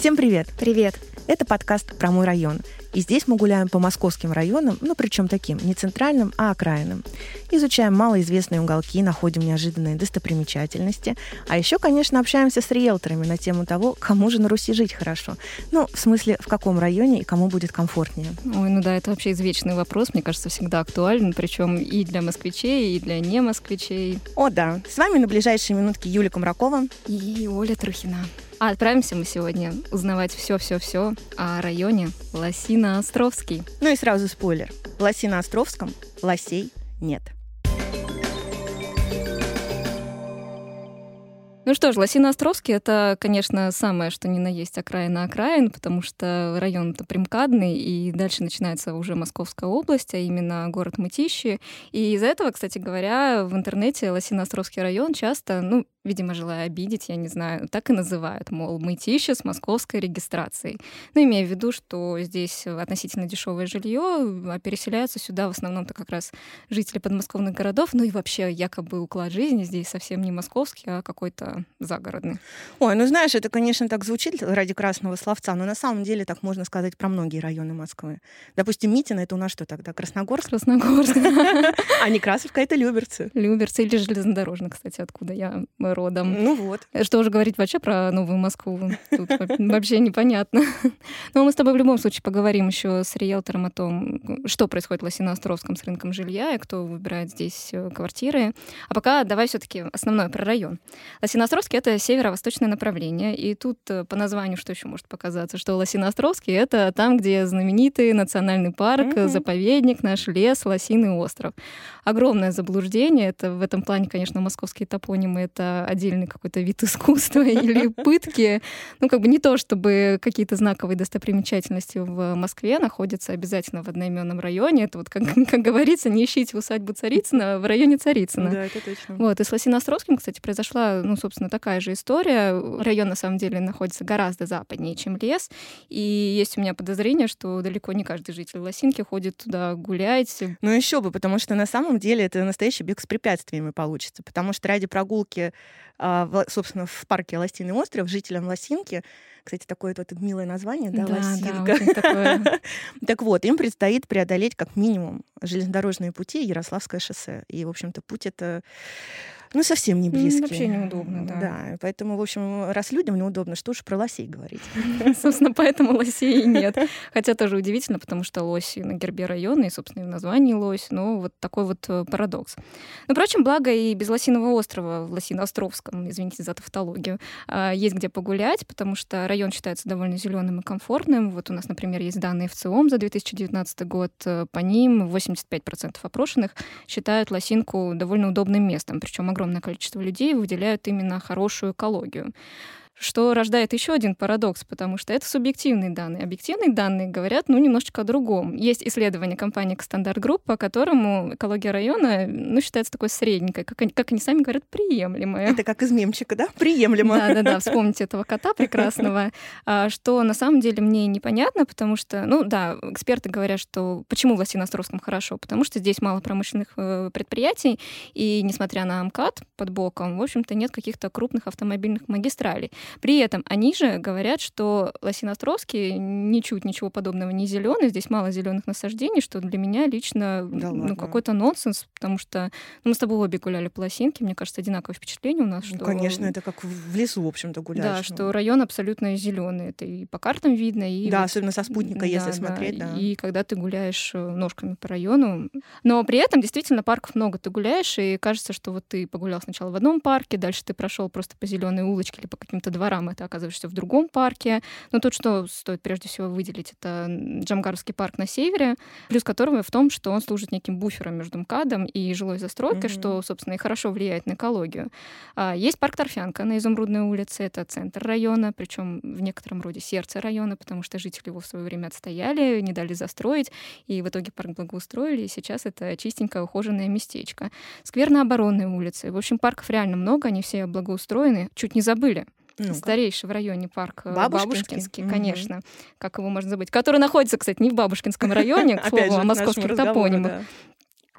Всем привет! Привет! Это подкаст про мой район. И здесь мы гуляем по московским районам, ну причем таким, не центральным, а окраинным. Изучаем малоизвестные уголки, находим неожиданные достопримечательности. А еще, конечно, общаемся с риэлторами на тему того, кому же на Руси жить хорошо. Ну, в смысле, в каком районе и кому будет комфортнее. Ой, ну да, это вообще извечный вопрос, мне кажется, всегда актуален, причем и для москвичей, и для не москвичей. О, да. С вами на ближайшие минутки Юлия Комракова и Оля Трухина. А отправимся мы сегодня узнавать все-все-все о районе Лосино-Островский. Ну и сразу спойлер. В Лосино-Островском лосей нет. Ну что ж, Лосино-Островский — это, конечно, самое, что ни на есть окраина окраин, потому что район-то примкадный, и дальше начинается уже Московская область, а именно город Мытищи. И из-за этого, кстати говоря, в интернете Лосино-Островский район часто, ну, видимо, желая обидеть, я не знаю, так и называют, мол, мытища с московской регистрацией. Ну, имея в виду, что здесь относительно дешевое жилье, а переселяются сюда в основном-то как раз жители подмосковных городов, ну и вообще якобы уклад жизни здесь совсем не московский, а какой-то загородный. Ой, ну знаешь, это, конечно, так звучит ради красного словца, но на самом деле так можно сказать про многие районы Москвы. Допустим, Митина — это у нас что тогда, Красногорск? Красногорск. А Некрасовка — это Люберцы. Люберцы или железнодорожный, кстати, откуда я родом. Ну вот. Что уже говорить вообще про Новую Москву? Тут вообще непонятно. Но мы с тобой в любом случае поговорим еще с риэлтором о том, что происходит в Лосино-Островском с рынком жилья и кто выбирает здесь э, квартиры. А пока давай все таки основное про район. Лосино-Островский — это северо-восточное направление, и тут э, по названию что еще может показаться? Что Лосино-Островский — это там, где знаменитый национальный парк, mm-hmm. заповедник, наш лес, Лосиный остров. Огромное заблуждение. Это в этом плане, конечно, московские топонимы — это отдельный какой-то вид искусства или пытки. Ну, как бы не то, чтобы какие-то знаковые достопримечательности в Москве находятся обязательно в одноименном районе. Это вот, как, как говорится, не ищите усадьбу Царицына в районе Царицына. Да, это точно. Вот. И с Лосиноостровским, кстати, произошла, ну, собственно, такая же история. Район, на самом деле, находится гораздо западнее, чем лес. И есть у меня подозрение, что далеко не каждый житель Лосинки ходит туда гулять. Ну, еще бы, потому что на самом деле это настоящий бег с препятствиями получится. Потому что ради прогулки собственно, в парке Лосиный остров жителям Лосинки. Кстати, такое вот милое название, да, да Лосинка. Да, так вот, им предстоит преодолеть как минимум железнодорожные пути и Ярославское шоссе. И, в общем-то, путь это ну, совсем не близкие. Вообще неудобно, да. Да, поэтому, в общем, раз людям неудобно, что уж про лосей говорить. Собственно, поэтому лосей нет. Хотя тоже удивительно, потому что лось на гербе района, и, собственно, и в названии лось, но вот такой вот э, парадокс. Но, впрочем, благо и без Лосиного острова в Лосино-Островском, извините за тавтологию, а, есть где погулять, потому что район считается довольно зеленым и комфортным. Вот у нас, например, есть данные ВЦИОМ за 2019 год. Э, по ним 85% опрошенных считают Лосинку довольно удобным местом, причем огромное количество людей выделяют именно хорошую экологию что рождает еще один парадокс, потому что это субъективные данные. Объективные данные говорят, ну, немножечко о другом. Есть исследование компании Стандарт Групп, по которому экология района, ну, считается такой средненькой, как они, как они сами говорят, приемлемая. Это как из мемчика, да? Приемлемо. Да-да-да, вспомните этого кота прекрасного, а, что на самом деле мне непонятно, потому что, ну, да, эксперты говорят, что почему в Лосино-Островском хорошо, потому что здесь мало промышленных э, предприятий, и несмотря на МКАД под боком, в общем-то, нет каких-то крупных автомобильных магистралей. При этом они же говорят, что Лосиноостровский ничуть ничего подобного не зеленый, здесь мало зеленых насаждений, что для меня лично да ну, какой-то нонсенс, потому что ну, мы с тобой обе гуляли по Лосинке, мне кажется, одинаковое впечатление у нас. Ну, что... конечно, это как в лесу, в общем-то, гуляешь. Да, ну. что район абсолютно зеленый. Это и по картам видно, и... Да, вот... особенно со спутника, да, если да, смотреть, да. И когда ты гуляешь э, ножками по району. Но при этом действительно парков много ты гуляешь, и кажется, что вот ты погулял сначала в одном парке, дальше ты прошел просто по зеленой улочке или по каким-то дворам, это оказываешься в другом парке. Но тут что стоит прежде всего выделить, это Джамгаровский парк на севере, плюс которого в том, что он служит неким буфером между МКАДом и жилой застройкой, mm-hmm. что, собственно, и хорошо влияет на экологию. А, есть парк Торфянка на Изумрудной улице, это центр района, причем в некотором роде сердце района, потому что жители его в свое время отстояли, не дали застроить, и в итоге парк благоустроили, и сейчас это чистенькое ухоженное местечко. Сквер на Оборонной улице. В общем, парков реально много, они все благоустроены. Чуть не забыли ну старейший в районе парк э, Бабушкинский, Бабушкинский конечно, угу. как его можно забыть, который находится, кстати, не в Бабушкинском районе, к слову, о московских топонимах,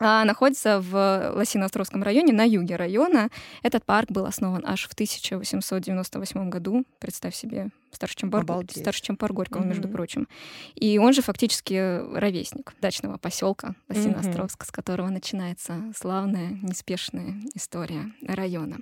а находится в Лосино-Островском районе, на юге района. Этот парк был основан аж в 1898 году. Представь себе, старше, чем, Бар... старше, чем парк Горького, mm-hmm. между прочим. И он же фактически ровесник дачного поселка Лосино-Островска, mm-hmm. с которого начинается славная, неспешная история района.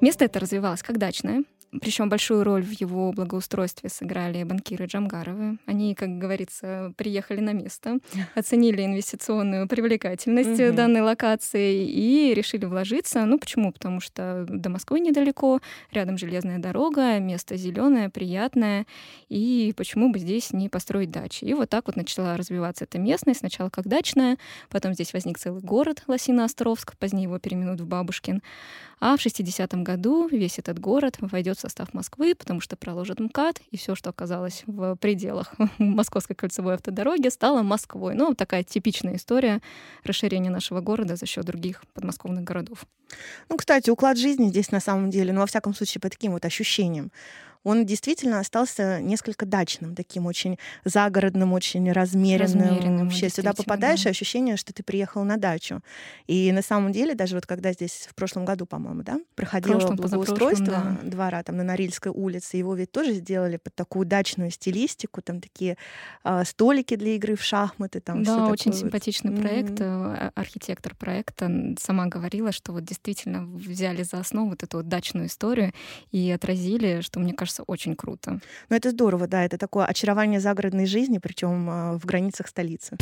Место это развивалось как дачное, причем большую роль в его благоустройстве сыграли банкиры Джамгаровы. Они, как говорится, приехали на место, оценили инвестиционную привлекательность угу. данной локации и решили вложиться. Ну почему? Потому что до Москвы недалеко, рядом железная дорога, место зеленое, приятное. И почему бы здесь не построить дачи? И вот так вот начала развиваться эта местность. Сначала как дачная, потом здесь возник целый город Лосино-Островск, позднее его переименуют в Бабушкин. А в 60-м году весь этот город войдет в состав Москвы, потому что проложит МКАД, и все, что оказалось в пределах Московской кольцевой автодороги, стало Москвой. Ну, такая типичная история расширения нашего города за счет других подмосковных городов. Ну, кстати, уклад жизни здесь на самом деле, ну, во всяком случае, по таким вот ощущениям, он действительно остался несколько дачным, таким очень загородным, очень размеренным. размеренным Вообще сюда попадаешь, да. и ощущение, что ты приехал на дачу. И на самом деле, даже вот когда здесь в прошлом году, по-моему, да, проходило прошлом, благоустройство да. двора там на Норильской улице, его ведь тоже сделали под такую дачную стилистику, там такие э, столики для игры в шахматы. Там да, очень такое. симпатичный вот. проект. Mm-hmm. Архитектор проекта сама говорила, что вот действительно взяли за основу вот эту вот дачную историю и отразили, что, мне кажется, кажется, очень круто. Ну, это здорово, да. Это такое очарование загородной жизни, причем а, в границах столицы.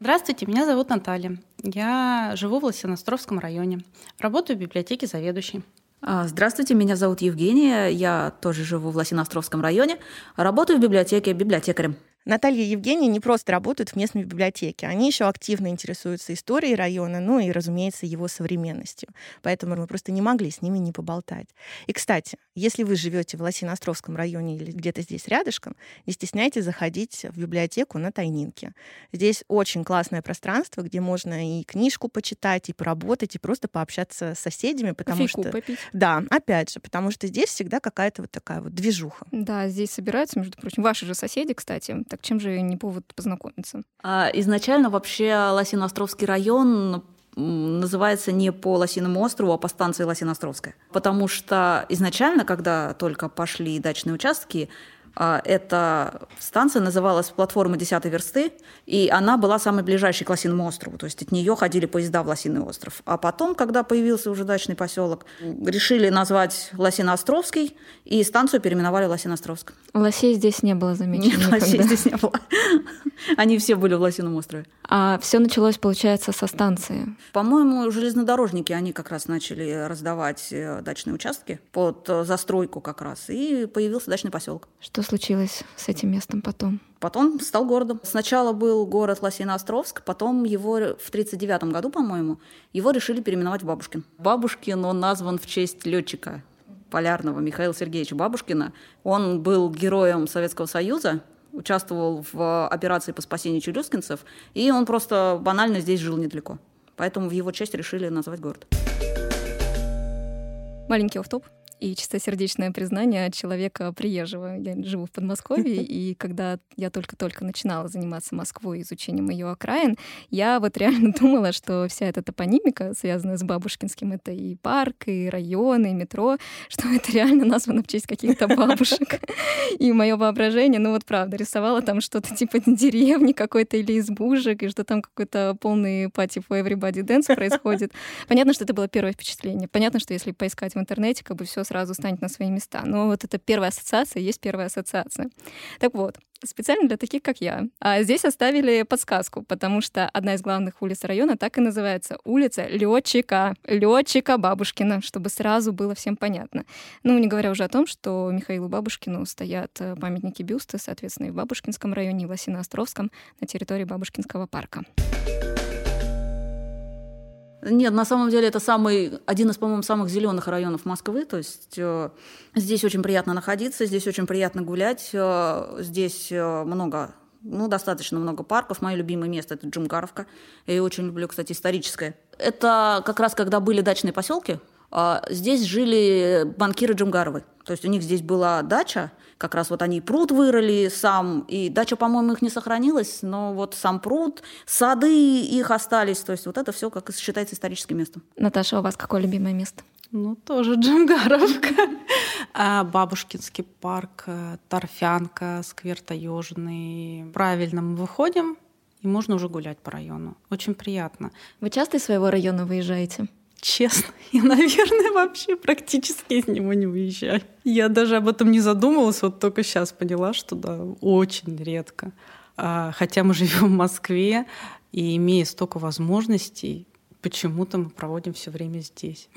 Здравствуйте, меня зовут Наталья. Я живу в Лосиностровском районе. Работаю в библиотеке заведующей. А, здравствуйте, меня зовут Евгения. Я тоже живу в Лосиностровском районе. Работаю в библиотеке библиотекарем. Наталья и Евгений не просто работают в местной библиотеке, они еще активно интересуются историей района, ну и, разумеется, его современностью. Поэтому мы просто не могли с ними не поболтать. И, кстати, если вы живете в Лосиноостровском районе или где-то здесь рядышком, не стесняйтесь заходить в библиотеку на Тайнинке. Здесь очень классное пространство, где можно и книжку почитать, и поработать, и просто пообщаться с соседями, потому Кофейку что... попить. Да, опять же, потому что здесь всегда какая-то вот такая вот движуха. Да, здесь собираются, между прочим, ваши же соседи, кстати, так чем же не повод познакомиться? А, изначально вообще Лосино-Островский район называется не по Лосиному острову, а по станции Лосино-Островская. Потому что изначально, когда только пошли дачные участки, эта станция называлась платформа 10 версты, и она была самой ближайшей к Лосиному острову, то есть от нее ходили поезда в Лосиный остров. А потом, когда появился уже дачный поселок, решили назвать Лосиноостровский, и станцию переименовали Лосиноостровск. Лосей здесь не было замечено. Нет, лосей здесь не было. Они все были в Лосином острове. А все началось, получается, со станции? По-моему, железнодорожники, они как раз начали раздавать э, дачные участки под э, застройку как раз, и появился дачный поселок. Что случилось с этим местом потом? Потом стал городом. Сначала был город Лосино-Островск, потом его в 1939 году, по-моему, его решили переименовать в Бабушкин. Бабушкин, он назван в честь летчика полярного Михаила Сергеевича Бабушкина. Он был героем Советского Союза, участвовал в операции по спасению челюскинцев, и он просто банально здесь жил недалеко. Поэтому в его честь решили назвать город. Маленький офф-топ и чистосердечное признание от человека приезжего. Я живу в Подмосковье, и когда я только-только начинала заниматься Москвой, изучением ее окраин, я вот реально думала, что вся эта топонимика, связанная с Бабушкинским, это и парк, и район, и метро, что это реально названо в честь каких-то бабушек. И мое воображение, ну вот правда, рисовало там что-то типа деревни какой-то или избушек, и что там какой-то полный пати for everybody dance происходит. Понятно, что это было первое впечатление. Понятно, что если поискать в интернете, как бы все сразу станет на свои места. Но вот это первая ассоциация есть первая ассоциация. Так вот, специально для таких, как я. А здесь оставили подсказку, потому что одна из главных улиц района так и называется улица Летчика, Летчика Бабушкина, чтобы сразу было всем понятно. Ну, не говоря уже о том, что Михаилу Бабушкину стоят э, памятники бюсты, соответственно, и в Бабушкинском районе, и в Лосино-Островском на территории Бабушкинского парка. Нет, на самом деле это самый, один из, по-моему, самых зеленых районов Москвы. То есть э, здесь очень приятно находиться, здесь очень приятно гулять, э, здесь э, много ну, достаточно много парков. Мое любимое место – это Джумгаровка. Я ее очень люблю, кстати, историческое. Это как раз когда были дачные поселки, здесь жили банкиры Джумгаровы. То есть у них здесь была дача, как раз вот они пруд вырыли сам, и дача, по-моему, их не сохранилась, но вот сам пруд, сады их остались, то есть вот это все как считается историческим местом. Наташа, у вас какое любимое место? Ну, тоже Джангаровка. А, Бабушкинский парк, э, Торфянка, сквер Таежный. Правильно мы выходим, и можно уже гулять по району. Очень приятно. Вы часто из своего района выезжаете? Честно, я, наверное, вообще практически из него не выезжаю. Я даже об этом не задумывалась, вот только сейчас поняла, что да, очень редко. А, хотя мы живем в Москве, и имея столько возможностей, почему-то мы проводим все время здесь.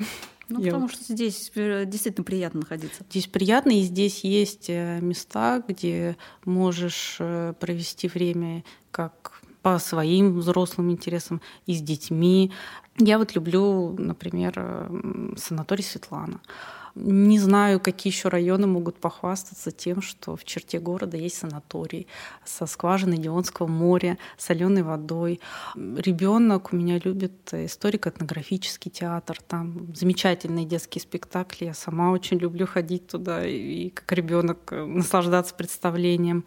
Ну, я потому что здесь э, действительно приятно находиться. Здесь приятно, и здесь есть э, места, где можешь э, провести время как по своим взрослым интересам и с детьми. Я вот люблю, например, санаторий Светлана. Не знаю, какие еще районы могут похвастаться тем, что в черте города есть санаторий со скважиной Дионского моря, соленой водой. Ребенок у меня любит историко-этнографический театр. Там замечательные детские спектакли. Я сама очень люблю ходить туда и как ребенок э, наслаждаться представлением.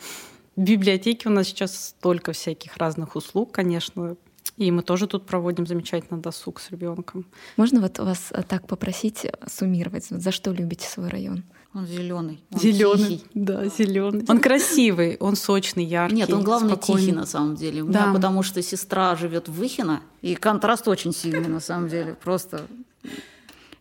В библиотеке у нас сейчас столько всяких разных услуг, конечно, и мы тоже тут проводим замечательно досуг с ребенком. Можно вот вас э, так попросить э, суммировать, за что любите свой район? Он зеленый. Зеленый, да, зеленый. Он красивый, он сочный, яркий. Нет, он главное спокойный. тихий на самом деле. У да. меня потому что сестра живет в Выхино, и контраст очень сильный на самом деле. Просто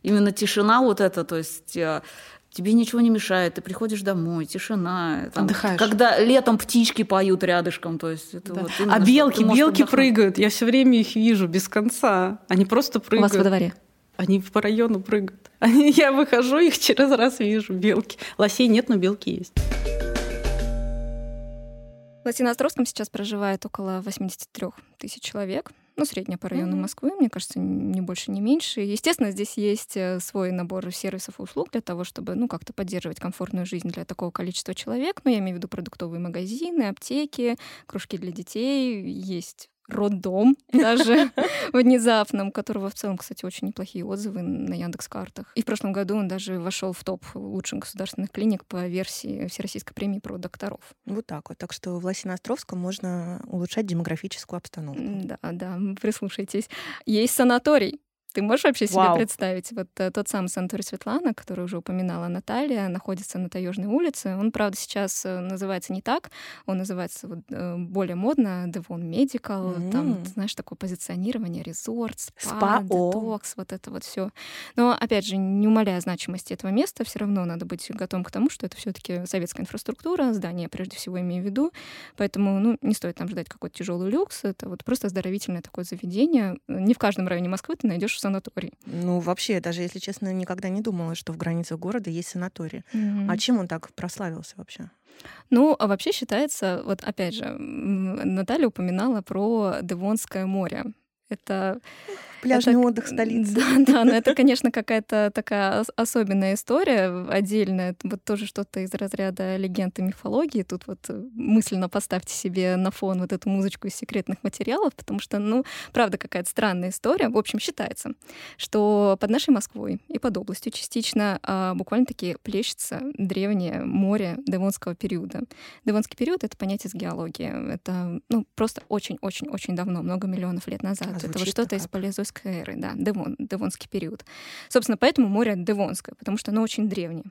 именно тишина вот эта, то есть э, тебе ничего не мешает, ты приходишь домой, тишина. Там, Отдыхаешь. Когда летом птички поют рядышком, то есть это да. вот именно, А белки, белки отдохнуть. прыгают, я все время их вижу без конца. Они просто прыгают. У вас во дворе? Они по району прыгают. Они, я выхожу, их через раз вижу, белки. Лосей нет, но белки есть. В Лосиноостровском сейчас проживает около 83 тысяч человек ну, средняя по району mm-hmm. Москвы, мне кажется, не больше, не меньше. Естественно, здесь есть э, свой набор сервисов и услуг для того, чтобы, ну, как-то поддерживать комфортную жизнь для такого количества человек. Ну, я имею в виду продуктовые магазины, аптеки, кружки для детей, есть роддом даже внезапном, которого в целом, кстати, очень неплохие отзывы на Яндекс картах. И в прошлом году он даже вошел в топ лучших государственных клиник по версии Всероссийской премии про докторов. Вот так вот. Так что в Лосиноостровском можно улучшать демографическую обстановку. Да, да, прислушайтесь. Есть санаторий ты можешь вообще себе Вау. представить? Вот э, тот самый санаторий Светлана, который уже упоминала Наталья, находится на Таежной улице. Он, правда, сейчас э, называется не так. Он называется вот, э, более модно Devon Medical. Mm. Там, знаешь, такое позиционирование, резорт, спа, детокс, вот это вот все. Но, опять же, не умаляя значимости этого места, все равно надо быть готовым к тому, что это все-таки советская инфраструктура, здание, прежде всего, имею в виду. Поэтому, ну, не стоит там ждать какой-то тяжелый люкс. Это вот просто оздоровительное такое заведение. Не в каждом районе Москвы ты найдешь санаторий. Ну, вообще, даже, если честно, никогда не думала, что в границах города есть санаторий. Mm-hmm. А чем он так прославился вообще? Ну, а вообще считается, вот опять же, Наталья упоминала про Девонское море. Это Пляжный это, отдых столицы. Да, да, но это, конечно, какая-то такая особенная история отдельная. Вот тоже что-то из разряда легенд и мифологии. Тут вот э, мысленно поставьте себе на фон вот эту музычку из секретных материалов, потому что, ну, правда, какая-то странная история. В общем, считается, что под нашей Москвой и под областью частично а, буквально-таки плещется древнее море Девонского периода. Девонский период — это понятие с геологии. Это, ну, просто очень-очень-очень давно, много миллионов лет назад. А это вот что-то из палеозойского Девонской эры, да, Девон, Девонский период. Собственно, поэтому море Девонское, потому что оно очень древнее.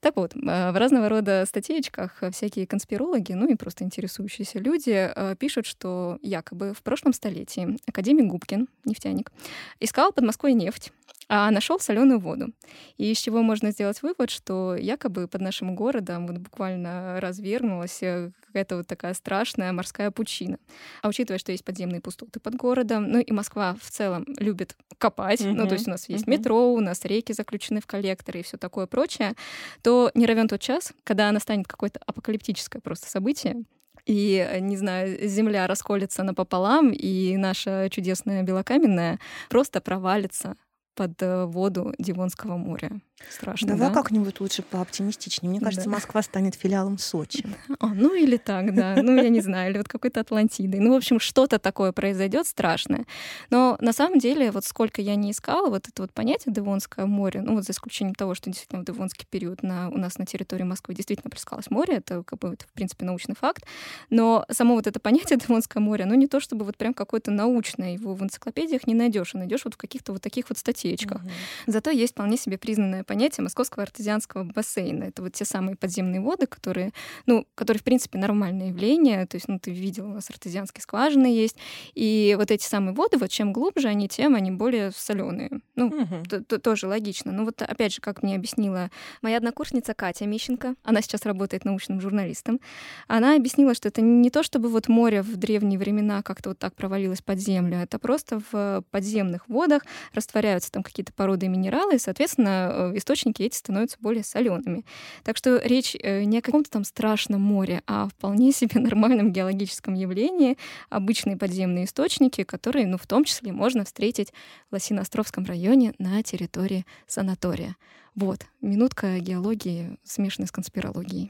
Так вот, э, в разного рода статейках всякие конспирологи, ну и просто интересующиеся люди э, пишут, что якобы в прошлом столетии академик Губкин, нефтяник, искал под Москвой нефть, а нашел соленую воду. И из чего можно сделать вывод, что якобы под нашим городом вот буквально развернулась э, какая-то вот такая страшная морская пучина. А учитывая, что есть подземные пустоты под городом, ну и Москва в целом любит копать, mm-hmm. ну то есть у нас есть mm-hmm. метро, у нас реки заключены в коллекторы и все такое прочее, то не равен тот час, когда настанет какое-то апокалиптическое просто событие, и, не знаю, земля расколется напополам, и наша чудесная белокаменная просто провалится под э, воду Дивонского моря. Страшно, Давай да? как-нибудь лучше пооптимистичнее. Мне кажется, Да. Москва станет филиалом Сочи. А, ну или так, да. Ну, я не знаю, или вот какой-то Атлантидой. Ну, в общем, что-то такое произойдет страшное. Но на самом деле, вот сколько я не искала, вот это вот понятие Девонское море, ну, вот за исключением того, что действительно в Девонский период на, у нас на территории Москвы действительно плескалось море, это, как бы, это, в принципе, научный факт. Но само вот это понятие Девонское море, оно не то чтобы вот прям какое-то научное, его в энциклопедиях не найдешь, а найдешь вот в каких-то вот таких вот статейках. Мгм. Зато есть вполне себе признанное понятие московского артезианского бассейна. Это вот те самые подземные воды, которые, ну, которые, в принципе, нормальное явление. То есть, ну, ты видел, у нас артезианские скважины есть. И вот эти самые воды, вот чем глубже они, тем они более соленые. Ну, т- тоже логично. Ну вот опять же, как мне объяснила моя однокурсница Катя Мищенко, она сейчас работает научным журналистом, она объяснила, что это не то, чтобы вот море в древние времена как-то вот так провалилось под землю, это просто в подземных водах растворяются там какие-то породы и минералы, и, соответственно, э, источники эти становятся более солеными. Так что речь э, не о каком-то там страшном море, а о вполне себе нормальном геологическом явлении, обычные подземные источники, которые, ну, в том числе можно встретить в Лосиноостровском районе на территории санатория. Вот, минутка геологии, смешанной с конспирологией.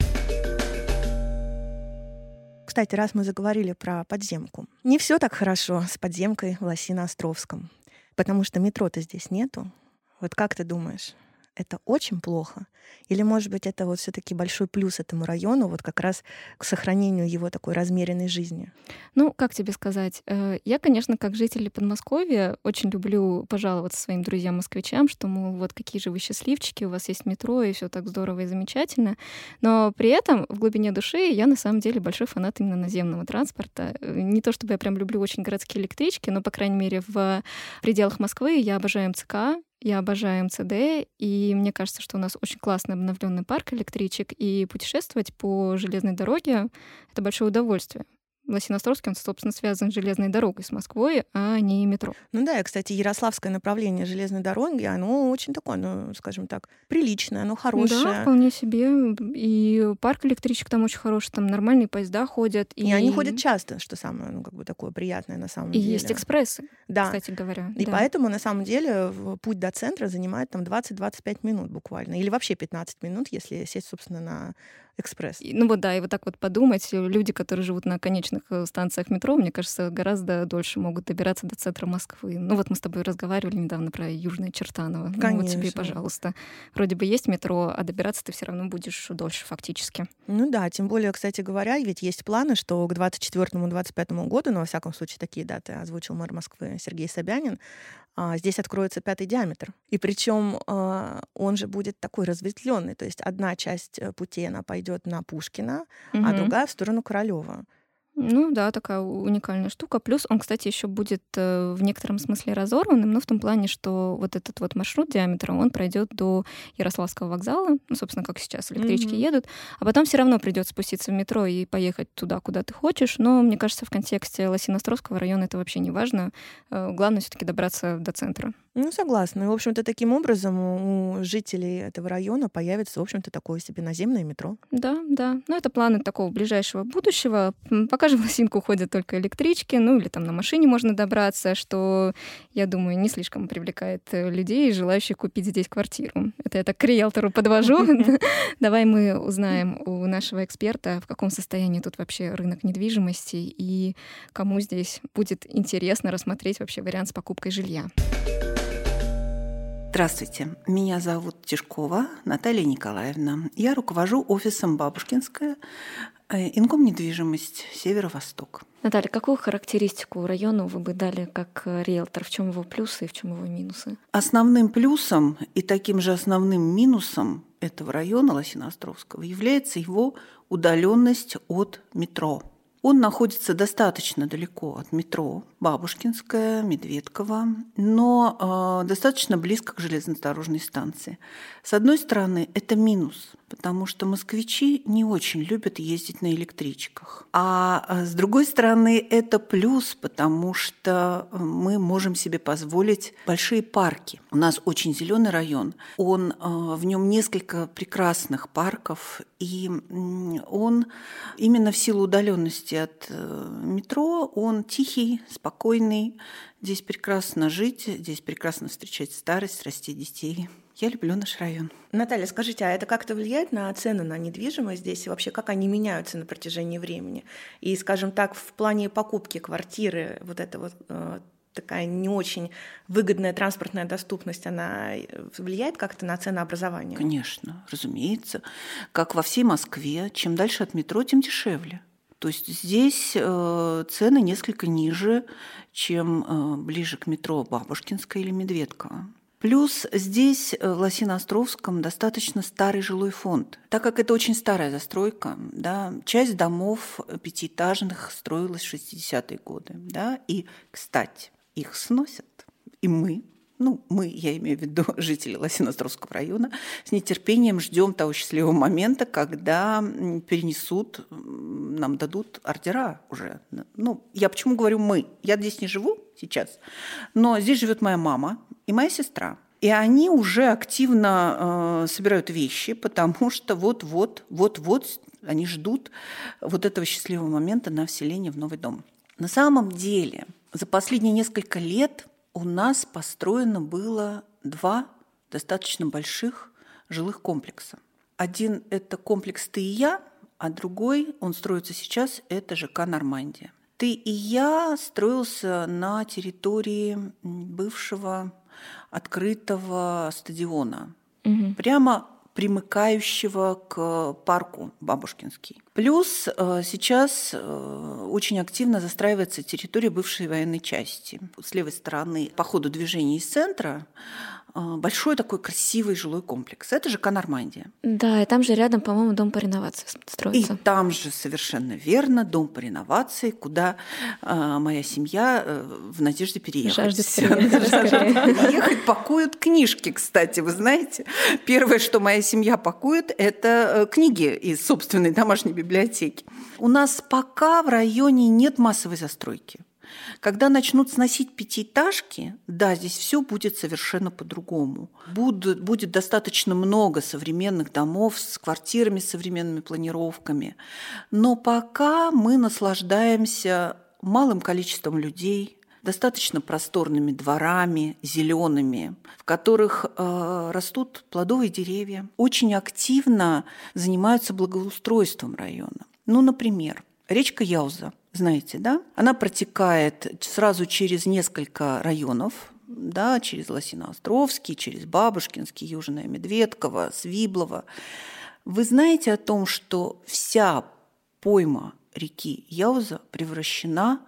Кстати, раз мы заговорили про подземку. Не все так хорошо с подземкой в Лосино-Островском, потому что метро-то здесь нету. Вот как ты думаешь, это очень плохо? Или, может быть, это вот все таки большой плюс этому району, вот как раз к сохранению его такой размеренной жизни? Ну, как тебе сказать? Э, Я, конечно, как житель Подмосковья, очень люблю пожаловаться своим друзьям-москвичам, что, мол, вот какие же вы счастливчики, у вас есть метро, и все так здорово и замечательно. Но при этом в глубине души я, на самом деле, большой фанат именно наземного транспорта. Э, Не то чтобы я прям люблю очень городские электрички, но, по крайней мере, в пределах Москвы я обожаю МЦК, я обожаю МЦД, и мне кажется, что у нас очень классный обновленный парк электричек, и путешествовать по железной дороге — это большое удовольствие. Лосиноостровский, он, собственно, связан с железной дорогой с Москвой, а не метро. Ну да, и, кстати, ярославское направление железной дороги, оно очень такое, ну, скажем так, приличное, оно Да, хорошее. вполне себе. И парк электричек там очень хороший, там нормальные поезда ходят. И они ходят часто, что самое, ну, как бы такое приятное на самом И деле. есть экспрессы, Да. кстати говоря. И да. поэтому, на самом деле, путь до центра занимает там 20-25 минут буквально. Или вообще 15 минут, если сесть, собственно, на экспресс. И, Ну вот да, и вот так вот подумать, люди, которые живут на конечных э, станциях метро, мне кажется, гораздо дольше могут добираться до центра Москвы. Ну вот мы с тобой разговаривали недавно про Южное Чертаново. Ну вот тебе, Конечно. пожалуйста. Вроде бы есть метро, а добираться ты все равно будешь дольше фактически. Ну да, тем более, кстати говоря, ведь есть планы, что к 24-25 году, ну, во всяком случае, такие даты озвучил мэр Москвы Сергей Собянин, а, здесь откроется пятый диаметр. И причем он же будет такой разветвленный, то есть одна часть э, пути, она пойдет на Пушкина, а Мгм. другая в сторону Королева. Ну да, такая уникальная штука. Плюс он, кстати, еще будет э, в некотором смысле разорванным, но в том плане, что вот этот вот маршрут диаметром, он пройдет до Ярославского вокзала, ну, собственно, как сейчас электрички Мгм. едут, а потом все равно придется спуститься в метро и поехать туда, куда ты хочешь. Но мне кажется, в контексте Лосиноостровского района это вообще не важно. Э, Главное все-таки добраться до центра. Ну, согласна. И, в общем-то, таким образом у жителей этого района появится, в общем-то, такое себе наземное метро. Да, да. Ну, это планы такого ближайшего будущего. Пока же в Лосинку ходят только электрички, ну или там на машине можно добраться, что, я думаю, не слишком привлекает э, людей, желающих купить здесь квартиру. Это я так к риэлтору подвожу. Давай мы узнаем у нашего эксперта, в каком состоянии тут вообще рынок недвижимости и кому здесь будет интересно рассмотреть вообще вариант с покупкой жилья. Здравствуйте, меня зовут Тишкова Наталья Николаевна. Я руковожу офисом Бабушкинская, э, Инком недвижимость, Северо-Восток. Наталья, какую характеристику району вы бы дали как риэлтор? В чем его плюсы и в чем его минусы? Основным плюсом и таким же основным минусом этого района Лосиноостровского является его удаленность от метро. Он находится достаточно далеко от метро Бабушкинская, Медведково, но э, достаточно близко к железнодорожной станции. С одной стороны, это минус, потому что москвичи не очень любят ездить на электричках. А э, с другой стороны, это плюс, потому что э, мы можем себе позволить большие парки. У нас очень зеленый район, он, э, в нем несколько прекрасных парков, и он именно в силу удаленности от э, метро, он тихий, спокойный спокойный, здесь прекрасно жить, здесь прекрасно встречать старость, расти детей. Я люблю наш район. Наталья, скажите, а это как-то влияет на цены на недвижимость здесь и вообще как они меняются на протяжении времени? И, скажем так, в плане покупки квартиры вот это вот э, такая не очень выгодная транспортная доступность, она э, влияет как-то на ценообразование? Конечно, разумеется. Как во всей Москве, чем дальше от метро, тем дешевле. То есть здесь э, цены несколько ниже, чем э, ближе к метро Бабушкинская или Медведково. Плюс здесь, э, в Лосино-Островском, достаточно старый жилой фонд. Так как это очень старая застройка, да, часть домов пятиэтажных строилась в 60-е годы. Да, и, кстати, их сносят. И мы, ну, мы, я имею в виду жители Лосино-Островского района, с нетерпением ждем того счастливого момента, когда перенесут, нам дадут ордера уже. Ну, я почему говорю мы? Я здесь не живу сейчас, но здесь живет моя мама, и моя сестра. И они уже активно э, собирают вещи, потому что вот-вот, вот-вот они ждут вот этого счастливого момента на вселение в новый дом. На самом деле, за последние несколько лет у нас построено было два достаточно больших жилых комплекса. Один – это комплекс «Ты и я», а другой, он строится сейчас, это ЖК «Нормандия». «Ты и я» строился на территории бывшего открытого стадиона. Угу. Прямо примыкающего к парку Бабушкинский. Плюс э, сейчас э, очень активно застраивается территория бывшей военной части. С левой стороны по ходу движения из центра большой такой красивый жилой комплекс. Это же Нормандия. Да, и там же рядом, по-моему, дом по реновации строится. И там же совершенно верно дом по реновации, куда э, моя семья э, в надежде переехать. Жаждет переехать. Ехать пакуют книжки, кстати, вы знаете. Первое, что моя семья пакует, это э, книги из собственной домашней библиотеки. У нас пока в районе нет массовой застройки. Когда начнут сносить пятиэтажки, да, здесь все будет совершенно по-другому. Будет, будет достаточно много современных домов с квартирами, с современными планировками. Но пока мы наслаждаемся малым количеством людей, достаточно просторными дворами, зелеными, в которых э, растут плодовые деревья, очень активно занимаются благоустройством района. Ну, например, речка Яуза знаете, да? Она протекает сразу через несколько районов, да, через Лосиноостровский, через Бабушкинский, Южная Медведково, Свиблово. Вы знаете о том, что вся пойма реки Яуза превращена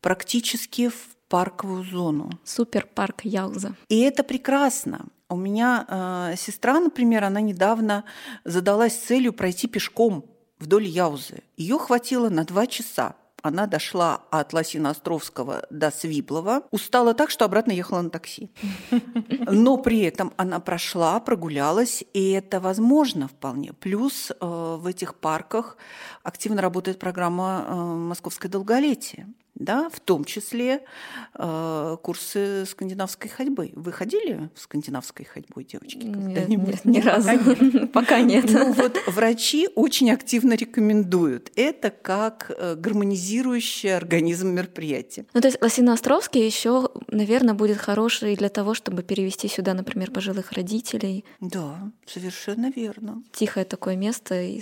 практически в парковую зону. Суперпарк Яуза. И это прекрасно. У меня э, сестра, например, она недавно задалась целью пройти пешком вдоль Яузы. Ее хватило на два часа она дошла от Лосино-Островского до Свиблова, устала так, что обратно ехала на такси. Но при этом она прошла, прогулялась, и это возможно вполне. Плюс э, в этих парках активно работает программа э, «Московское долголетие» да, в том числе э, курсы скандинавской ходьбы. Вы ходили в скандинавской ходьбой, девочки? Нет, нет, ни разу. Пока нет. Ну вот врачи очень активно рекомендуют. Это как э, гармонизирующее организм мероприятие. Ну то есть Лосиноостровский еще, наверное, будет хороший для того, чтобы перевести сюда, например, пожилых родителей. Да, совершенно верно. Тихое такое место, э,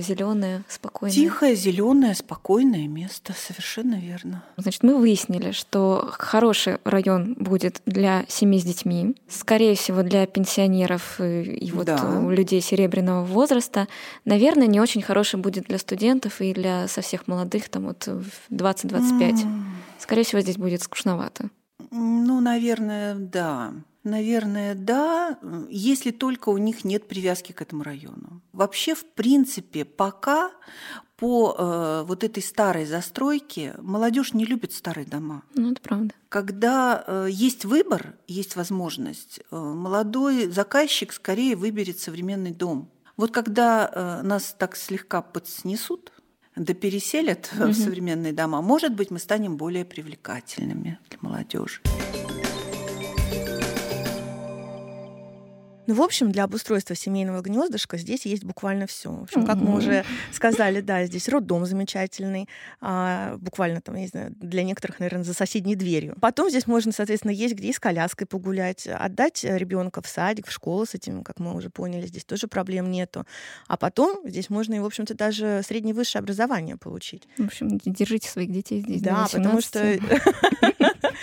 зеленое, спокойное. Тихое, зеленое, спокойное место, совершенно верно. Понятно. Значит, мы выяснили, что хороший район будет для семей с детьми, скорее всего, для пенсионеров и вот да. людей серебряного возраста. Наверное, не очень хороший будет для студентов и для со всех молодых, там вот 20-25. Mm. Скорее всего, здесь будет скучновато. Ну, наверное, да. Наверное, да, если только у них нет привязки к этому району. Вообще, в принципе, пока по э, вот этой старой застройке молодежь не любит старые дома. Ну, это правда. Когда э, есть выбор, есть возможность, э, молодой заказчик скорее выберет современный дом. Вот когда э, нас так слегка подснесут, да переселят угу. в современные дома, может быть, мы станем более привлекательными для молодежи. Ну, в общем, для обустройства семейного гнездышка здесь есть буквально все. В общем, как мы уже сказали, да, здесь роддом замечательный, а, буквально там, я не знаю, для некоторых, наверное, за соседней дверью. Потом здесь можно, соответственно, есть где и с коляской погулять, отдать ребенка в садик, в школу с этим, как мы уже поняли, здесь тоже проблем нету. А потом здесь можно и, в общем-то, даже среднее высшее образование получить. В общем, держите своих детей здесь. Да, потому что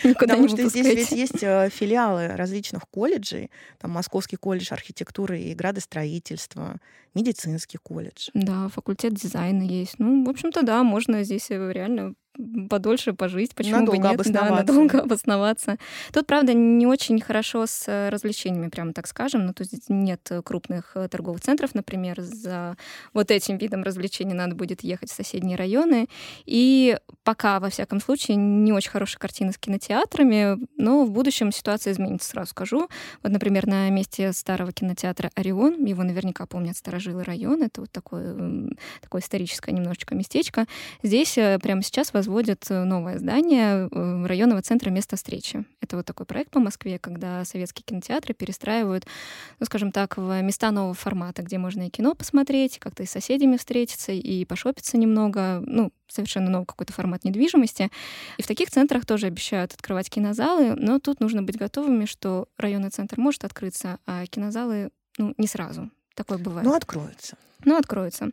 Потому что здесь ведь есть э, филиалы различных колледжей, там Московский колледж архитектуры и градостроительства, медицинский колледж. Да, факультет дизайна есть. Ну, в общем-то, да, можно здесь э, реально подольше пожить, почему надолго бы нет, да, надолго обосноваться. Тут, правда, не очень хорошо с э, развлечениями, прямо так скажем, но тут нет крупных э, торговых центров, например, за вот этим видом развлечений надо будет ехать в соседние районы, и пока, во всяком случае, не очень хорошая картина с кинотеатрами, но в будущем ситуация изменится, сразу скажу. Вот, например, на месте старого кинотеатра «Орион», его наверняка помнят старожилы района, это вот такое, такое историческое немножечко местечко, здесь э, прямо сейчас возводят э, новое здание э, районного центра места встречи. Это вот такой проект по Москве, когда советские кинотеатры перестраивают, ну, скажем так, в места нового формата, где можно и кино посмотреть, как-то и с соседями встретиться, и пошопиться немного, ну, совершенно новый какой-то формат недвижимости. И в таких центрах тоже обещают открывать кинозалы, но тут нужно быть готовыми, что районный центр может открыться, а кинозалы ну, не сразу. Такое бывает. Ну, откроется. Ну, откроется.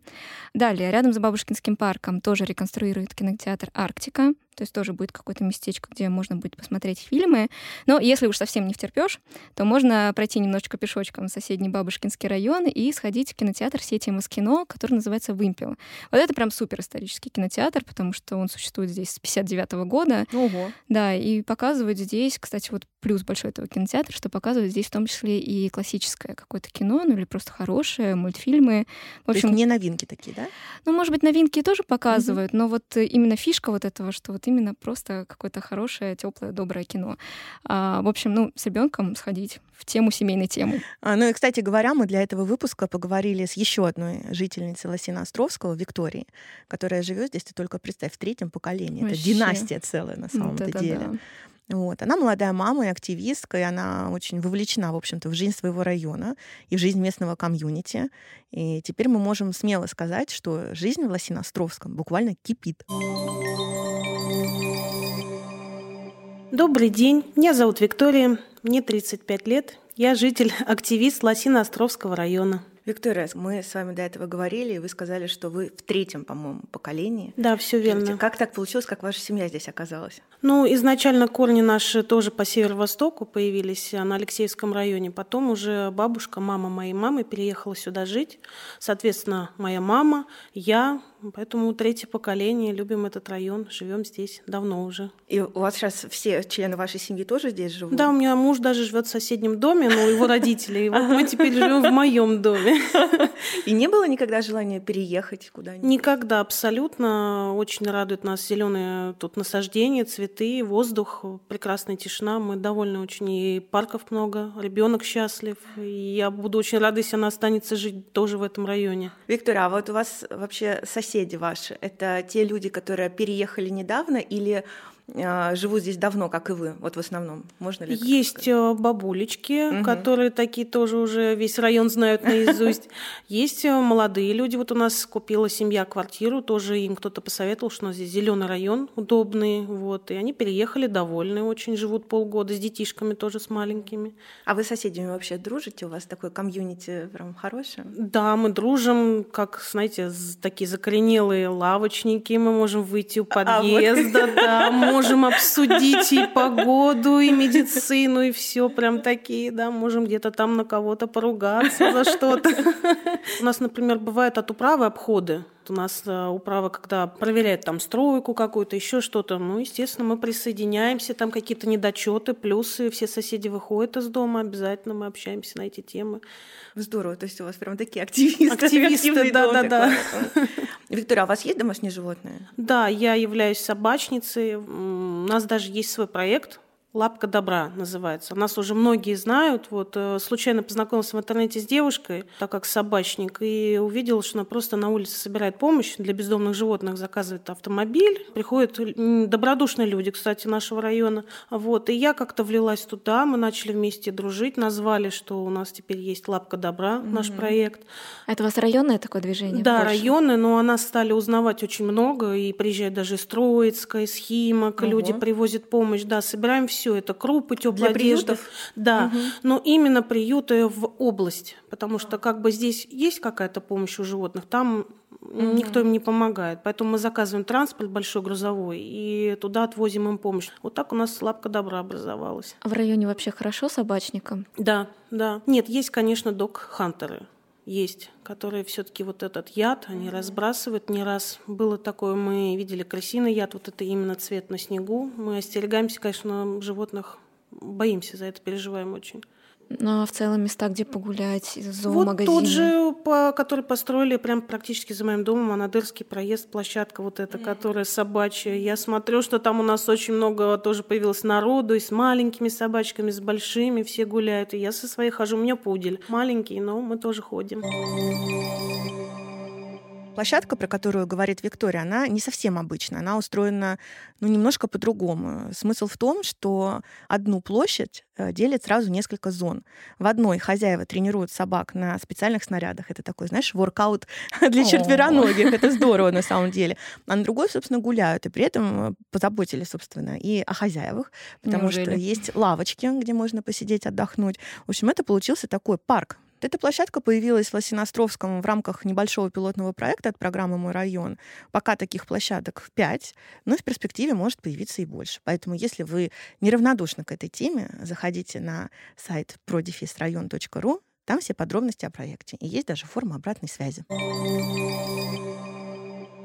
Далее, рядом с Бабушкинским парком тоже реконструирует кинотеатр «Арктика». То есть тоже будет какое-то местечко, где можно будет посмотреть фильмы. Но если уж совсем не втерпешь, то можно пройти немножечко пешочком в соседний Бабушкинский район и сходить в кинотеатр сети Москино, который называется «Вымпел». Вот это прям супер исторический кинотеатр, потому что он существует здесь с 59 года. Ого. Да, и показывают здесь, кстати, вот плюс большой этого кинотеатра, что показывают здесь в том числе и классическое какое-то кино, ну или просто хорошее, мультфильмы. В общем, То есть не новинки такие, да? Ну, может быть, новинки тоже показывают, mm-hmm. но вот именно фишка вот этого, что вот именно просто какое-то хорошее, теплое, доброе кино. А, в общем, ну, с ребенком сходить в тему семейной темы. А, ну и, кстати говоря, мы для этого выпуска поговорили с еще одной жительницей Лосина Островского, Викторией, которая живет здесь, ты только представь, в третьем поколении. Вообще. Это династия целая на самом-то вот деле. Да. Вот. Она молодая мама и активистка, и она очень вовлечена, в общем-то, в жизнь своего района и в жизнь местного комьюнити. И теперь мы можем смело сказать, что жизнь в Лосиноостровском буквально кипит. Добрый день, меня зовут Виктория, мне 35 лет, я житель-активист Лосино-Островского района. Виктория, мы с вами до этого говорили, и вы сказали, что вы в третьем, по-моему, поколении. Да, все верно. Как так получилось, как ваша семья здесь оказалась? Ну, изначально корни наши тоже по северо-востоку появились на Алексеевском районе. Потом уже бабушка, мама моей мамы переехала сюда жить. Соответственно, моя мама, я, Поэтому третье поколение, любим этот район, живем здесь давно уже. И у вас сейчас все члены вашей семьи тоже здесь живут? Да, у меня муж даже живет в соседнем доме, но его родители. И вот мы теперь живем в моем доме. И не было никогда желания переехать куда-нибудь? Никогда, абсолютно. Очень радует нас зеленые тут насаждения, цветы, воздух, прекрасная тишина. Мы довольны очень. И парков много, ребенок счастлив. И я буду очень рада, если она останется жить тоже в этом районе. Виктория, а вот у вас вообще соседи соседи ваши? Это те люди, которые переехали недавно или а, живут здесь давно, как и вы, вот в основном? Можно ли Есть сказать? Э, бабулечки, угу. которые такие тоже уже весь район знают наизусть. Есть э, молодые люди. Вот у нас купила семья квартиру, тоже им кто-то посоветовал, что у нас здесь зеленый район, удобный. Вот. И они переехали, довольны очень, живут полгода с детишками тоже, с маленькими. А вы с соседями вообще дружите? У вас такой комьюнити прям хороший? Да, мы дружим, как, знаете, такие закоренелые лавочники. Мы можем выйти у подъезда, а, вот. Можем обсудить и погоду, и медицину, и все прям такие, да, можем где-то там на кого-то поругаться за что-то. У нас, например, бывают от управы обходы. У нас э, управа, когда проверяет там стройку какую-то, еще что-то, ну, естественно, мы присоединяемся, там какие-то недочеты, плюсы, все соседи выходят из дома, обязательно мы общаемся на эти темы. Здорово, то есть у вас прям такие активисты. Активисты, да-да-да. Виктория, а у вас есть домашние животные? Да, я являюсь собачницей. У нас даже есть свой проект Лапка добра называется. Нас уже многие знают. Вот э, случайно познакомился в интернете с девушкой, так как собачник, и увидел, что она просто на улице собирает помощь для бездомных животных, заказывает автомобиль. Приходят добродушные люди, кстати, нашего района. Вот. И я как-то влилась туда, мы начали вместе дружить, назвали, что у нас теперь есть Лапка добра, mm-hmm. наш проект. Это у вас районное такое движение? Да, районное, но о нас стали узнавать очень много, и приезжают даже из Троицка, из Химок, Ого. люди привозят помощь, да, собираем все все это, крупы, теплая одежда. Да, угу. но именно приюты в область, потому что как бы здесь есть какая-то помощь у животных, там угу. никто им не помогает. Поэтому мы заказываем транспорт большой грузовой и туда отвозим им помощь. Вот так у нас слабка добра образовалась. А в районе вообще хорошо собачникам? Да, да. Нет, есть, конечно, док-хантеры есть, которые все-таки вот этот яд, они разбрасывают. Не раз было такое, мы видели крысиный яд, вот это именно цвет на снегу. Мы остерегаемся, конечно, животных, боимся за это, переживаем очень. Ну а в целом места, где погулять, зоомагазины? Вот тот же, по, который построили прям практически за моим домом, Анадырский проезд, площадка вот эта, mm. которая собачья. Я смотрю, что там у нас очень много тоже появилось народу, и с маленькими собачками, с большими, все гуляют. И я со своей хожу, у меня пудель маленький, но мы тоже ходим. Площадка, про которую говорит Виктория, она не совсем обычная. Она устроена ну, немножко по-другому. Смысл в том, что одну площадь э, делит сразу несколько зон. В одной хозяева тренируют собак на специальных снарядах. Это такой, знаешь, воркаут для четвероногих. Это здорово на самом деле. А на другой, собственно, гуляют. И при этом э, позаботились, собственно, и о хозяевах, потому что есть лавочки, где можно посидеть, отдохнуть. В общем, это получился такой парк эта площадка появилась в Лосиностровском в рамках небольшого пилотного проекта от программы «Мой район». Пока таких площадок пять, но в перспективе может появиться и больше. Поэтому, если вы неравнодушны к этой теме, заходите на сайт prodefisrayon.ru, там все подробности о проекте. И есть даже форма обратной связи.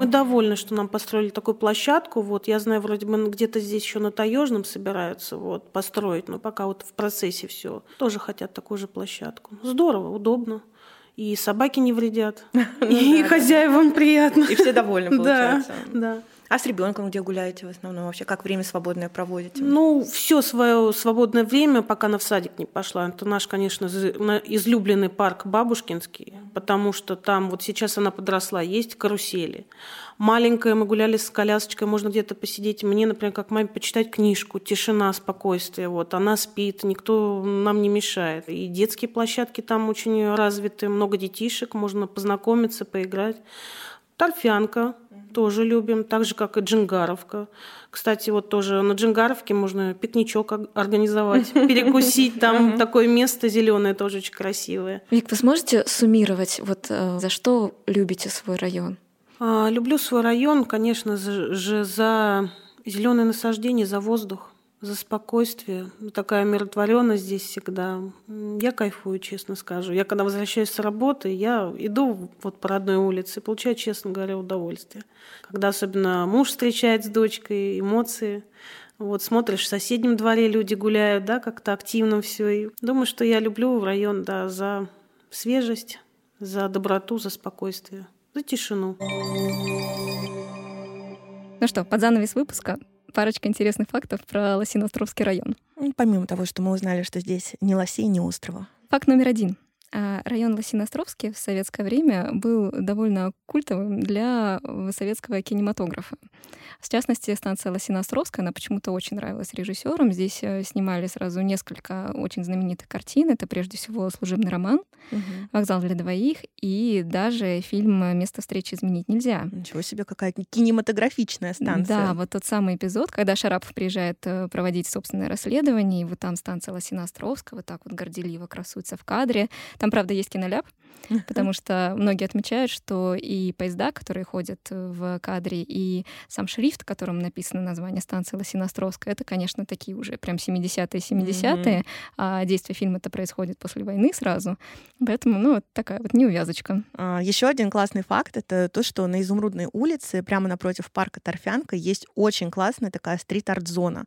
Мы довольны, что нам построили такую площадку. Вот я знаю, вроде бы где-то здесь еще на Таежном собираются вот, построить, но пока вот в процессе все. Тоже хотят такую же площадку. Здорово, удобно. И собаки не вредят, ну и хозяевам приятно. И все довольны, получается. Да, да. А с ребенком где гуляете в основном вообще? Как время свободное проводите? Ну, все свое свободное время, пока она в садик не пошла. Это наш, конечно, излюбленный парк Бабушкинский, потому что там вот сейчас она подросла, есть карусели. Маленькая, мы гуляли с колясочкой, можно где-то посидеть. Мне, например, как маме, почитать книжку, тишина, спокойствие. Вот, она спит, никто нам не мешает. И детские площадки там очень развиты, много детишек, можно познакомиться, поиграть. Торфянка тоже любим, так же, как и Джингаровка. Кстати, вот тоже на Джингаровке можно пикничок организовать, перекусить. Там такое место зеленое тоже очень красивое. Вик, вы сможете суммировать, вот э, за что любите свой район? А, люблю свой район, конечно же, за зеленое насаждение, за воздух за спокойствие. Такая умиротворенность здесь всегда. Я кайфую, честно скажу. Я когда возвращаюсь с работы, я иду вот по родной улице и получаю, честно говоря, удовольствие. Когда особенно муж встречает с дочкой, эмоции. Вот смотришь, в соседнем дворе люди гуляют, да, как-то активно все. И думаю, что я люблю район, да, за свежесть, за доброту, за спокойствие, за тишину. Ну что, под занавес выпуска парочка интересных фактов про Лосиноостровский район. Помимо того, что мы узнали, что здесь ни лосей, ни острова. Факт номер один. А, район Лосиноостровский в советское время был довольно культовым для советского кинематографа. В частности, станция Лосиноостровская, она почему-то очень нравилась режиссерам. Здесь э, снимали сразу несколько очень знаменитых картин. Это прежде всего «Служебный роман», угу. «Вокзал для двоих» и даже фильм «Место встречи изменить нельзя». Ничего себе, какая кинематографичная станция. Да, вот тот самый эпизод, когда Шарапов приезжает э, проводить собственное расследование, и вот там станция Лосиноостровская вот так вот горделиво красуется в кадре. Там, правда, есть киноляп, потому что многие отмечают, что и поезда, которые ходят в кадре, и сам шрифт, которым написано название станции Лосиностровская, это, конечно, такие уже прям 70-е, 70-е, mm-hmm. а действие фильма-то происходит после войны сразу. Поэтому, ну, вот такая вот неувязочка. А, еще один классный факт — это то, что на Изумрудной улице, прямо напротив парка Торфянка, есть очень классная такая стрит-арт-зона.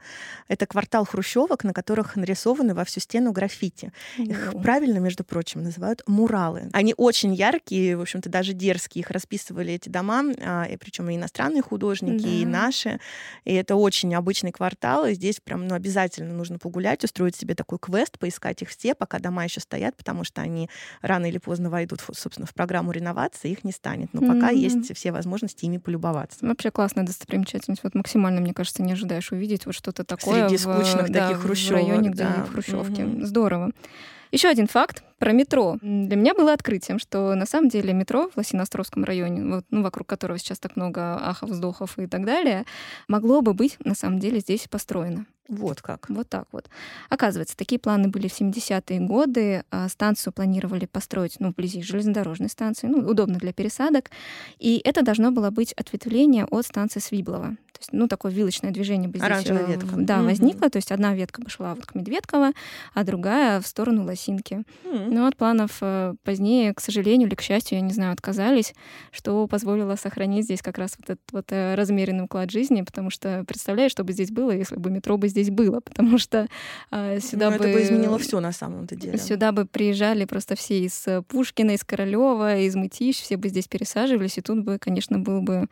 Это квартал хрущевок, на которых нарисованы во всю стену граффити. Mm-hmm. Их правильно, между прочим, называют муралы. Они очень яркие, в общем-то, даже дерзкие. Их расписывали эти дома, а, и причем и иностранные художники, да. и наши. И это очень необычный квартал, и здесь прям ну, обязательно нужно погулять, устроить себе такой квест, поискать их все, пока дома еще стоят, потому что они рано или поздно войдут, собственно, в программу реновации, их не станет. Но пока mm-hmm. есть все возможности ими полюбоваться. Вообще классная достопримечательность. Вот максимально, мне кажется, не ожидаешь увидеть вот что-то такое Среди скучных да, таких хрущевок. В районе, где да. хрущевки. Mm-hmm. Здорово. Еще один факт про метро. Для меня было открытием, что на самом деле метро в Лосиноостровском районе, вот, ну, вокруг которого сейчас так много ахов, вздохов и так далее, могло бы быть на самом деле здесь построено. Вот как. Вот так вот. Оказывается, такие планы были в 70-е годы. А станцию планировали построить ну, вблизи железнодорожной станции, ну, удобно для пересадок. И это должно было быть ответвление от станции Свиблова есть, ну, такое вилочное движение бы здесь Оранжевая ветка. Да, mm-hmm. возникло. То есть одна ветка бы шла вот к Медведково, а другая в сторону Лосинки. Mm-hmm. Но от планов э, позднее, к сожалению или к счастью, я не знаю, отказались, что позволило сохранить здесь как раз вот этот вот э, размеренный уклад жизни, потому что представляешь, что бы здесь было, если бы метро бы здесь было, потому что э, сюда ну, бы... это бы изменило все на самом-то деле. Сюда бы приезжали просто все из Пушкина, из Королева, из Мытищ, все бы здесь пересаживались, и тут бы, конечно, был бы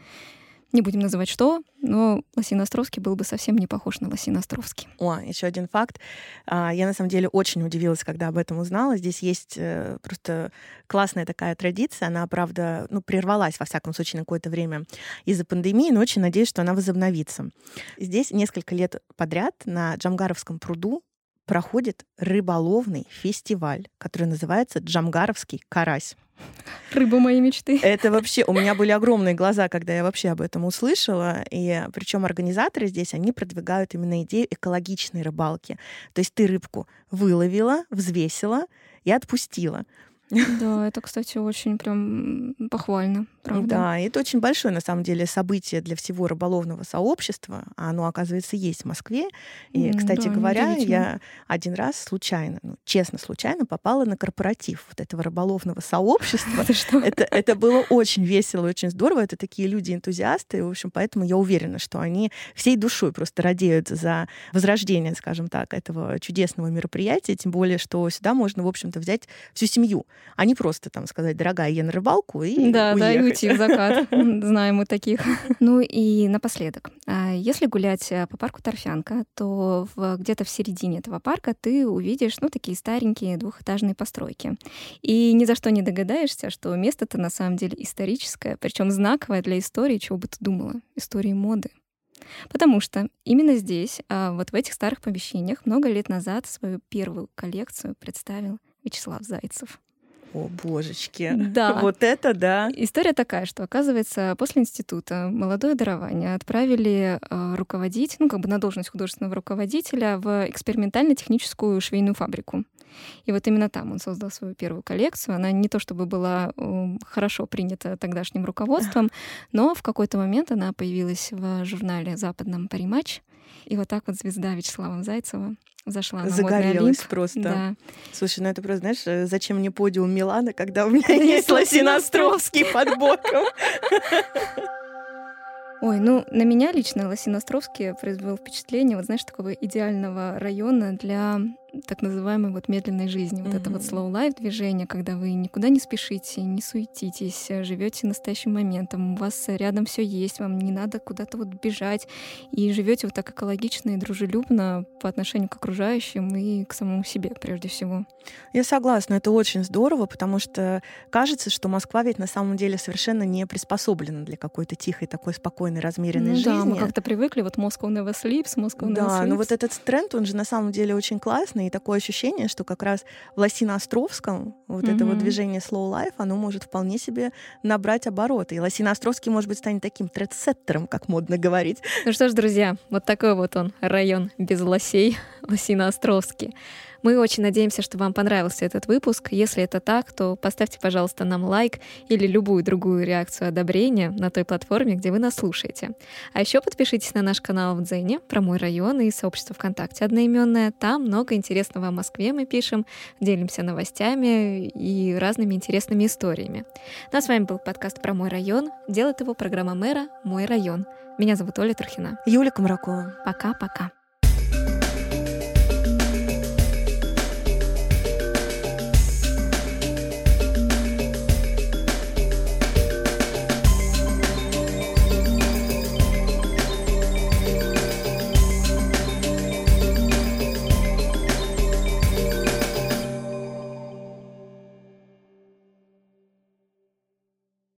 не будем называть что, но Лосиноостровский был бы совсем не похож на Лосиноостровский. О, еще один факт. А, я на самом деле очень удивилась, когда об этом узнала. Здесь есть э, просто классная такая традиция. Она, правда, ну, прервалась, во всяком случае, на какое-то время из-за пандемии, но очень надеюсь, что она возобновится. Здесь несколько лет подряд на Джамгаровском пруду проходит рыболовный фестиваль, который называется Джамгаровский карась. Рыба моей мечты. Это вообще, у меня были огромные глаза, когда я вообще об этом услышала. И причем организаторы здесь, они продвигают именно идею экологичной рыбалки. То есть ты рыбку выловила, взвесила и отпустила. Да, это, кстати, очень прям похвально, правда. Да, это очень большое, на самом деле, событие для всего рыболовного сообщества. А оно, оказывается, есть в Москве. И, кстати да, говоря, я один раз случайно, ну, честно, случайно попала на корпоратив вот этого рыболовного сообщества. Это, это было очень весело, очень здорово. Это такие люди-энтузиасты. В общем, поэтому я уверена, что они всей душой просто радеют за возрождение, скажем так, этого чудесного мероприятия. Тем более, что сюда можно, в общем-то, взять всю семью а не просто там сказать, дорогая, я на рыбалку и Да, уехать. да, и уйти в закат. Знаем мы таких. Ну и напоследок. А если гулять э, по парку Торфянка, то где-то в середине этого парка ты увидишь, ну, такие старенькие двухэтажные постройки. И ни за что не догадаешься, что место-то на самом деле историческое, причем знаковое для истории, чего бы ты думала, истории моды. Потому что именно здесь, а, вот в этих старых помещениях, много лет назад свою первую коллекцию представил Вячеслав Зайцев. О, божечки. Да. Вот это да. История такая, что, оказывается, после института молодое дарование отправили э, руководить, ну, как бы на должность художественного руководителя в экспериментально-техническую швейную фабрику. И вот именно там он создал свою первую коллекцию. Она не то чтобы была хорошо принята тогдашним руководством, но в какой-то момент она появилась в журнале западном «Париматч». И вот так вот звезда Вячеслава Зайцева зашла на Загорелась просто. Да. Слушай, ну это просто, знаешь, э, зачем мне подиум Милана, когда у меня есть Лосиностровский под боком? Ой, ну на меня лично Лосиностровский произвел впечатление, вот знаешь, такого идеального района для так называемой вот медленной жизни. Вот mm-hmm. это вот slow life движение, когда вы никуда не спешите, не суетитесь, живете настоящим моментом, у вас рядом все есть, вам не надо куда-то вот бежать, и живете вот так экологично и дружелюбно по отношению к окружающим и к самому себе прежде всего. Я согласна, это очень здорово, потому что кажется, что Москва ведь на самом деле совершенно не приспособлена для какой-то тихой, такой спокойной, размеренной ну, жизни. Да, мы как-то привыкли, вот Moscow never sleeps, Moscow never да, sleeps. Да, но вот этот тренд, он же на самом деле очень классный, и такое ощущение, что как раз в Лосино-Островском вот mm-hmm. это вот движение slow life, оно может вполне себе набрать обороты. И Лосино-Островский, может быть, станет таким трендсеттером, как модно говорить. Ну что ж, друзья, вот такой вот он, район без лосей, Лосино-Островский. Мы очень надеемся, что вам понравился этот выпуск. Если это так, то поставьте, пожалуйста, нам лайк или любую другую реакцию одобрения на той платформе, где вы нас слушаете. А еще подпишитесь на наш канал в Дзене про мой район и сообщество ВКонтакте одноименное. Там много интересного о Москве мы пишем, делимся новостями и разными интересными историями. Ну а с вами был подкаст про мой район. Делает его программа мэра «Мой район». Меня зовут Оля Трухина. Юлия Комракова. Пока-пока.